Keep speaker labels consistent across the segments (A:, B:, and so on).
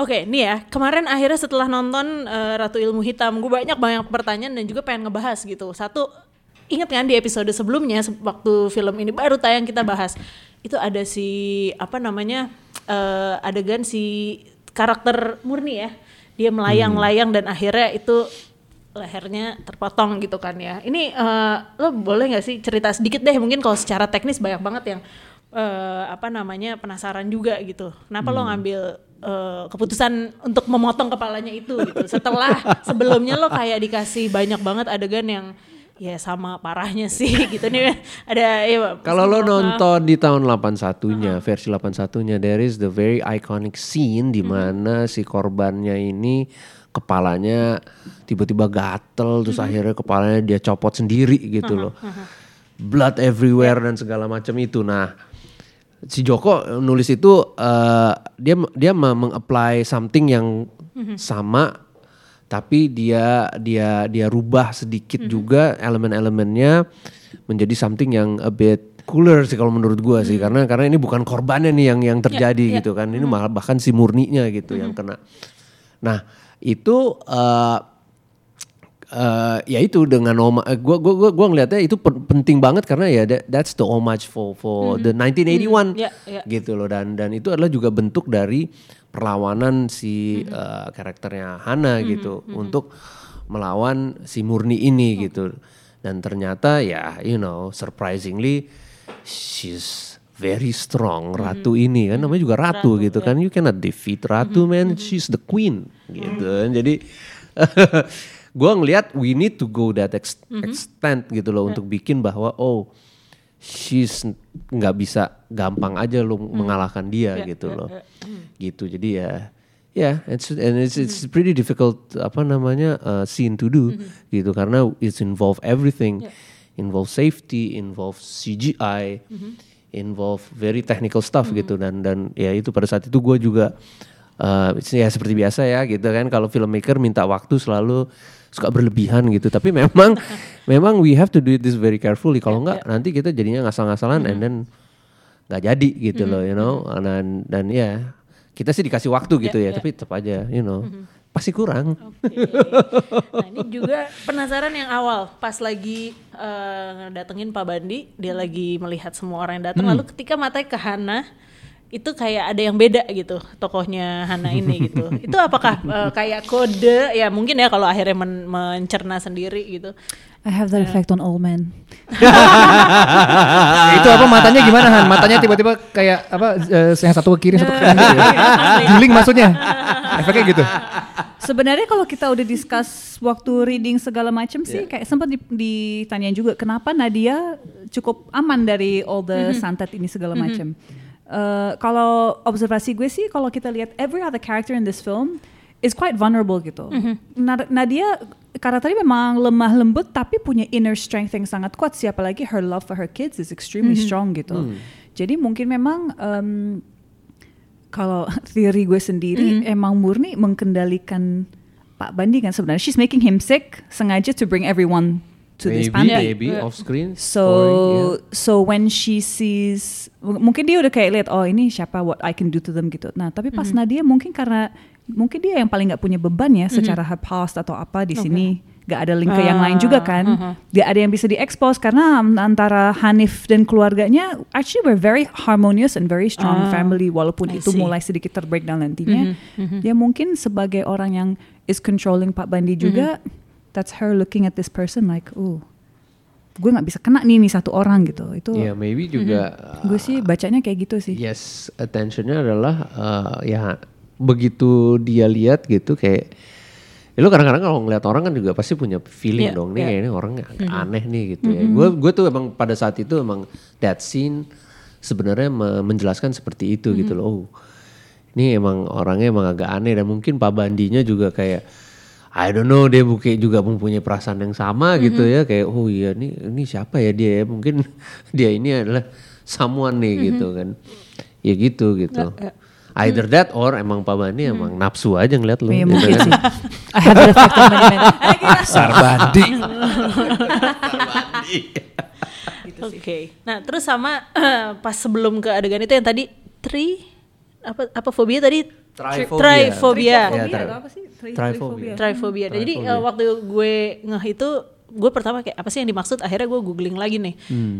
A: Oke, nih ya. Kemarin akhirnya setelah nonton uh, Ratu Ilmu Hitam, gue banyak banyak pertanyaan dan juga pengen ngebahas gitu. Satu, inget kan di episode sebelumnya waktu film ini baru tayang kita bahas itu ada si apa namanya uh, adegan si karakter murni ya dia melayang-layang dan akhirnya itu lehernya terpotong gitu kan ya. Ini uh, lo boleh nggak sih cerita sedikit deh mungkin kalau secara teknis banyak banget yang uh, apa namanya penasaran juga gitu. Kenapa hmm. lo ngambil uh, keputusan untuk memotong kepalanya itu gitu. Setelah sebelumnya lo kayak dikasih banyak banget adegan yang ya sama parahnya sih gitu nih ada ya
B: kalau lo nonton di tahun 81-nya uh -huh. versi 81-nya there is the very iconic scene di mana uh -huh. si korbannya ini kepalanya tiba-tiba gatel terus uh -huh. akhirnya kepalanya dia copot sendiri gitu uh -huh. loh blood everywhere yeah. dan segala macam itu nah si Joko nulis itu uh, dia dia mengapply something yang -huh. sama tapi dia dia dia rubah sedikit mm-hmm. juga elemen-elemennya menjadi something yang a bit cooler sih kalau menurut gua mm-hmm. sih karena karena ini bukan korbannya nih yang yang ya, terjadi yeah, gitu yeah. kan ini mm-hmm. malah bahkan si murninya gitu mm-hmm. yang kena nah itu uh, uh, ya itu dengan oma gua gua gua gua ngelihatnya itu penting banget karena ya that, that's the homage for for mm-hmm. the 1981 mm-hmm. yeah, yeah. gitu loh dan dan itu adalah juga bentuk dari perlawanan si mm-hmm. uh, karakternya Hana mm-hmm. gitu mm-hmm. untuk melawan si Murni ini gitu dan ternyata ya you know surprisingly she's very strong mm-hmm. ratu ini kan namanya juga ratu, ratu gitu yeah. kan you cannot defeat ratu mm-hmm. man she's the queen gitu mm-hmm. jadi gue ngelihat we need to go that ex- mm-hmm. extent gitu loh yeah. untuk bikin bahwa oh she's nggak bisa gampang aja lo hmm. mengalahkan dia yeah, gitu yeah, loh yeah. Hmm. gitu jadi ya ya yeah, it's and it's it's hmm. pretty difficult apa namanya uh, scene to do mm-hmm. gitu karena it's involve everything yeah. involve safety involve CGI mm-hmm. involve very technical stuff mm-hmm. gitu dan dan ya itu pada saat itu gue juga uh, ya seperti biasa ya gitu kan kalau filmmaker minta waktu selalu suka berlebihan gitu. Tapi memang memang we have to do this very carefully. Kalau yeah, enggak yeah. nanti kita jadinya ngasal-ngasalan mm -hmm. and then nggak jadi gitu mm -hmm. loh, you know. Dan dan ya kita sih dikasih waktu gitu yeah, ya, yeah. tapi tetap aja, you know. Mm -hmm. Pasti kurang. Okay.
A: Nah ini juga penasaran yang awal pas lagi uh, datengin Pak Bandi, dia lagi melihat semua orang yang datang. Hmm. Lalu ketika matanya ke Hana, itu kayak ada yang beda gitu tokohnya Hana ini gitu. itu apakah uh, kayak kode ya mungkin ya kalau akhirnya men mencerna sendiri gitu.
C: I have that yeah. effect on all men.
D: itu apa matanya gimana Han? Matanya tiba-tiba kayak apa uh, yang satu ke kiri satu ke kanan gitu. Ya? Juling maksudnya. Efeknya gitu.
C: Sebenarnya kalau kita udah discuss waktu reading segala macam sih yeah. kayak sempat ditanyain juga kenapa Nadia cukup aman dari all the mm -hmm. santet ini segala macam. Mm -hmm Uh, kalau observasi gue sih kalau kita lihat every other character in this film is quite vulnerable gitu. Mm-hmm. Nadia karakternya memang lemah lembut tapi punya inner strength yang sangat kuat. Siapa lagi her love for her kids is extremely mm-hmm. strong gitu. Mm. Jadi mungkin memang um, kalau teori gue sendiri mm-hmm. emang murni mengkendalikan Pak Bandi kan sebenarnya. She's making him sick sengaja to bring everyone to maybe, this pandemic.
B: Maybe yeah. off screen.
C: So yeah. so when she sees mungkin dia udah kayak lihat oh ini siapa what I can do to them gitu. Nah tapi pas mm -hmm. Nadia mungkin karena mungkin dia yang paling nggak punya beban ya mm -hmm. secara her past atau apa di okay. sini gak ada link ke uh, yang lain juga ah, kan. Uh -huh. Gak ada yang bisa diekspos karena antara Hanif dan keluarganya actually we're very harmonious and very strong uh, family walaupun I itu see. mulai sedikit terbreakdown nantinya. Mm -hmm, mm -hmm. Dia mungkin sebagai orang yang is controlling Pak Bandi juga mm -hmm that's her looking at this person like, oh, gue nggak bisa kena nih nih satu orang gitu. Itu.
B: Ya yeah, maybe juga.
C: Mm-hmm. gue sih bacanya kayak gitu sih.
B: Yes, attentionnya adalah uh, ya begitu dia lihat gitu kayak. Ya lo kadang-kadang kalau ngeliat orang kan juga pasti punya feeling yeah, dong nih yeah. ini orang mm-hmm. aneh nih gitu mm-hmm. ya. Gue gue tuh emang pada saat itu emang that scene sebenarnya menjelaskan seperti itu mm-hmm. gitu loh. Oh, ini emang orangnya emang agak aneh dan mungkin Pak Bandinya juga kayak I don't know dia mungkin juga mempunyai perasaan yang sama mm-hmm. gitu ya kayak oh iya ini ini siapa ya dia ya mungkin dia ini adalah someone nih mm-hmm. gitu kan ya gitu gitu uh, uh. either that or emang Pak Bani hmm. emang nafsu aja ngeliat lu
C: iya, gitu kan.
D: Dasar bandi.
A: Oke. Okay. Nah, terus sama uh, pas sebelum ke adegan itu yang tadi tri apa apa fobia tadi Trifobia.
B: Ya,
C: Trifobia
B: tri-
C: atau apa sih? Tri-
B: Trifobia.
A: Trifobia. Jadi eh, waktu gue ngeh itu gue pertama kayak apa sih yang dimaksud? Akhirnya gue googling lagi nih.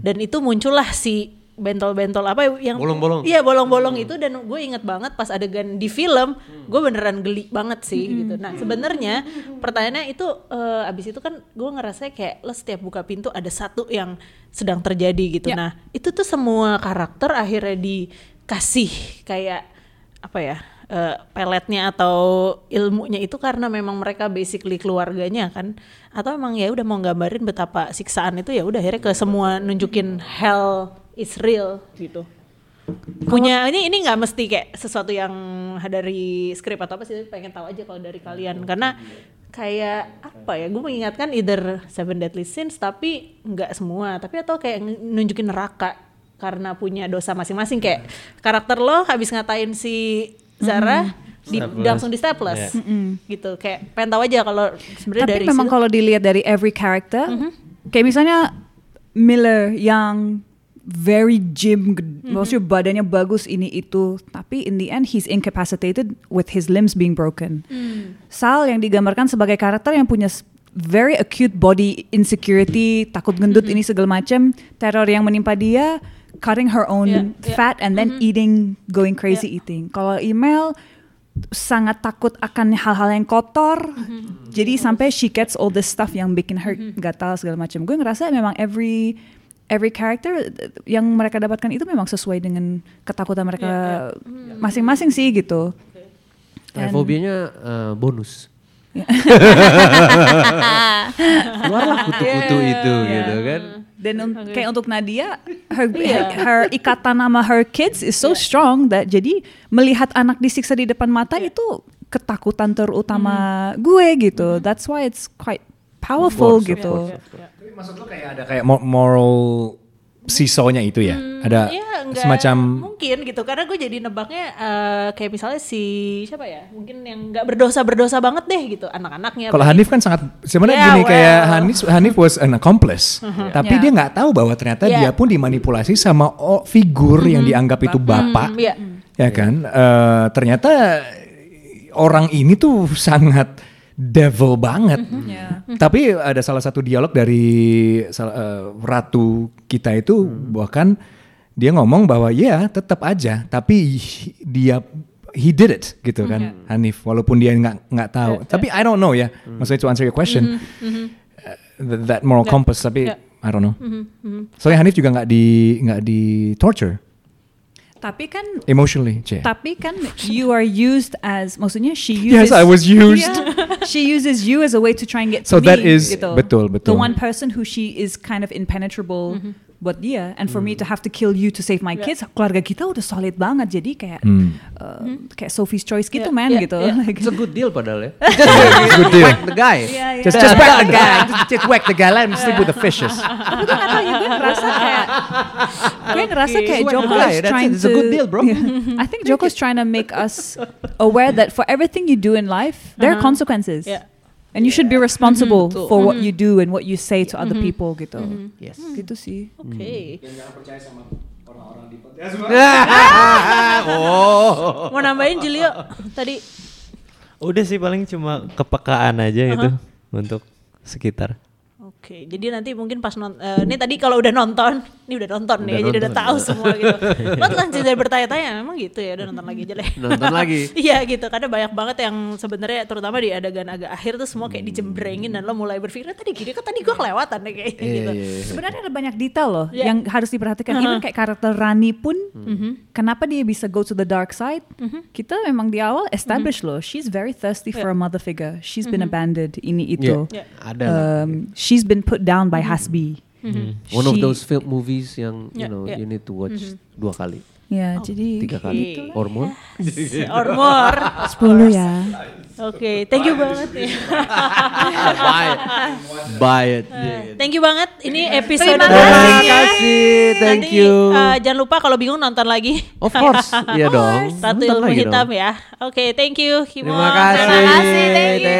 A: Dan itu muncullah si bentol-bentol apa yang
B: Bolong-bolong.
A: Iya, bolong-bolong itu dan gue inget banget pas adegan di film, gue beneran geli banget sih gitu. Nah, sebenarnya pertanyaannya itu eh, abis itu kan gue ngerasa kayak lo setiap buka pintu ada satu yang sedang terjadi gitu.
C: Ya.
A: Nah, itu tuh semua karakter akhirnya dikasih kayak apa ya? Eh, peletnya atau ilmunya itu karena memang mereka basically keluarganya kan. Atau emang ya udah mau gambarin betapa siksaan itu ya udah akhirnya ke semua nunjukin hell is real gitu. Punya ini ini nggak mesti kayak sesuatu yang dari skrip atau apa sih pengen tahu aja kalau dari kalian. Karena kayak apa ya gue mengingatkan either Seven Deadly Sins tapi nggak semua. Tapi atau kayak nunjukin neraka karena punya dosa masing-masing. Kayak karakter lo habis ngatain si Zara di,
E: Staples.
A: langsung di staples gitu kayak pengen tahu aja kalau sebenarnya
C: Tapi
A: dari
C: memang kalau dilihat dari every character, kayak misalnya Miller yang very gym, ged- maksudnya badannya bagus ini itu, tapi in the end he's incapacitated with his limbs being broken. Sal yang digambarkan sebagai karakter yang punya very acute body insecurity, takut gendut ini segala macam, teror yang menimpa dia, cutting her own
A: Yeah, yeah.
C: fat and then eating, going crazy eating. Kalau email sangat takut akan hal-hal yang kotor. Jadi sampai she gets all this stuff yang bikin her gatal segala macam. Gue ngerasa memang every every character yang mereka dapatkan itu memang sesuai dengan ketakutan mereka masing-masing sih gitu.
B: Trifobianya eh, bonus. Keluarlah kutu-kutu itu gitu kan.
C: Dan un- kayak untuk Nadia, her, her, her ikatan sama her kids is so strong that jadi melihat anak disiksa di depan mata itu ketakutan terutama gue gitu. That's why it's quite powerful
B: course,
C: gitu.
B: of course.
D: Tapi maksud lo kayak ada kayak mo- moral seesaw-nya itu ya? ada
A: Iya, enggak
D: semacam
A: mungkin gitu karena gue jadi nebaknya eh, kayak misalnya si siapa ya mungkin yang nggak berdosa berdosa banget deh gitu anak-anaknya
D: kalau Hanif kan sangat sebenarnya
A: Yeah,
D: gini kayak
A: well.
D: Hanif Hanif was an accomplice, tapi
C: Yeah.
D: dia nggak tahu bahwa ternyata
A: Yeah.
D: dia pun dimanipulasi sama oh, figur yang dianggap itu bapak,
A: Iya.
D: ya kan? Eh, ternyata orang ini tuh sangat devil banget.
C: Ya.
D: Tapi ada salah satu dialog dari eh, ratu kita itu bahkan dia ngomong bahwa ya tetap aja, tapi he- dia he did it gitu kan Hanif, walaupun dia nggak nggak tahu. Tapi I don't know ya, maksudnya to answer your question, uh, th- that moral compass. Tapi
A: Yeah.
D: I don't know. Soalnya Hanif juga nggak di nggak di torture
C: Tapi kan
D: emotionally, C.
C: tapi kan you are used as maksudnya she uses
D: Yes, I was used.
C: Yeah. she uses you as a way to try and get
D: So
C: to me,
D: that is-
C: gitu.
D: betul,
C: the one person who she is kind of impenetrable mm-hmm. Buat dia and for me to have to kill you to save my kids keluarga kita udah solid banget jadi kayak
D: Hmm.
C: uh, kayak Sophie's Choice gitu
A: Yeah,
C: man
A: yeah,
C: gitu
A: yeah.
C: Like-
B: It's a good deal padahal ya.
D: Good deal.
B: Whack the guy.
C: Iya, iya.
D: Just just whack the guy, just, just whack the guy, let him sleep with the fishes.
C: tapi gue gak tau ya gue ngerasa kayak gue ngerasa kayak Joko is trying
B: it. It's a
C: to
B: good deal, bro.
C: Yeah. I think Joko's trying to make us aware that for everything you do in life there are consequences
A: Yeah.
C: And you should be responsible
A: Betul.
C: for what you do and what you say to other people gitu.
B: Yes.
C: gitu sih.
A: Oke.
B: oh.
A: Mau nambahin Julio? Tadi.
E: Udah sih paling cuma kepekaan aja gitu untuk sekitar.
A: Oke, jadi nanti mungkin pas nonton, ini tadi kalau udah nonton, ini udah nonton nih,
B: Udah
A: jadi udah
B: nonton,
A: tahu
B: ya.
A: semua gitu. Lo jadi bertanya-tanya, emang gitu ya, udah nonton lagi aja deh.
B: Nonton lagi.
A: Iya gitu, karena banyak banget yang sebenarnya terutama di adegan agak akhir tuh semua kayak dijembrengin dan lo mulai berpikir "Eh, tadi gini kan tadi gua kelewatan deh kayak
B: Iya,
A: gitu.
B: iya, iya.
C: sebenarnya ada banyak detail loh
A: Yeah.
C: yang harus diperhatikan even kayak karakter Rani pun
A: Mm-hmm.
C: kenapa dia bisa go to the dark side kita memang di awal establish loh she's very thirsty for a mother figure she's been abandoned ini itu
A: Yeah.
B: Ada lah.
C: um, she's been put down by Hasbi
B: One of those film movies yang you
A: Yeah,
B: know
A: yeah.
B: you need to watch dua kali,
C: ya jadi
B: tiga kali, or more.
A: Or more.
C: 10 ya
A: Oke, thank you banget ya.
B: Buy it. Buy it.
A: thank you banget. Ini episode
C: Terima
B: Terima
C: kasih.
B: Thank
A: Nanti,
B: you.
A: uh, jangan lupa kalau bingung nonton lagi.
B: Of course. Iya dong.
A: Satu ilmu hitam
B: dong.
A: ya. Oke, thank you. Kimon.
B: Terima kasih.
A: Terima kasih. Thank you.